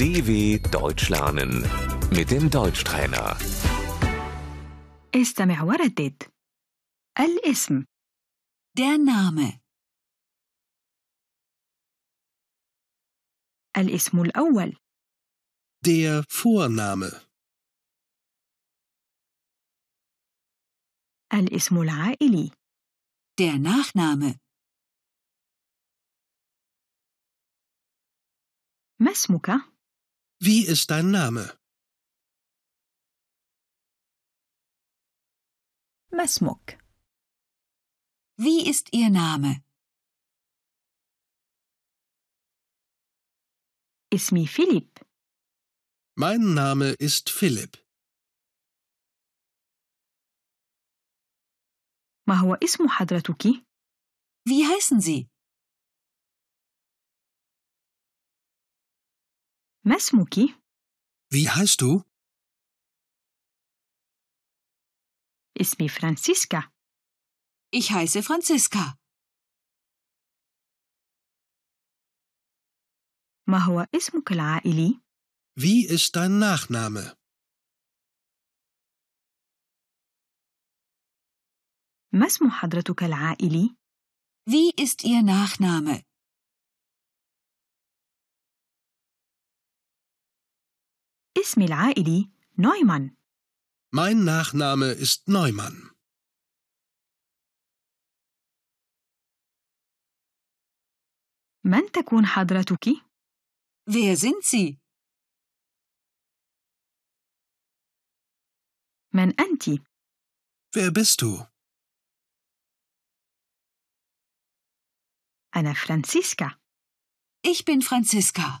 DW Deutsch lernen mit dem Deutschtrainer. استمع وردد الاسم Der Name. الاسم الأول Der Vorname. الاسم العائلي Der Nachname. ما اسمك؟ Wie ist dein Name? ما اسمك؟ Wie ist Ihr Name? اسمي فيليب Mein Name ist Philipp. ما هو اسم حضرتك؟ Wie heißen Sie? ما اسمك؟ Wie heißt du? اسمي فرانسيسكا Ich heiße Franziska. ما هو اسمك العائلي؟ Wie ist dein Nachname? ما اسم حضرتك العائلي؟ Wie ist Ihr Nachname? اسمي العائلي نويمان Mein Nachname ist Neumann. من تكون حضرتك؟ Wer sind Sie? من أنت؟ Wer bist du? أنا فرانسيسكا Ich bin Franziska.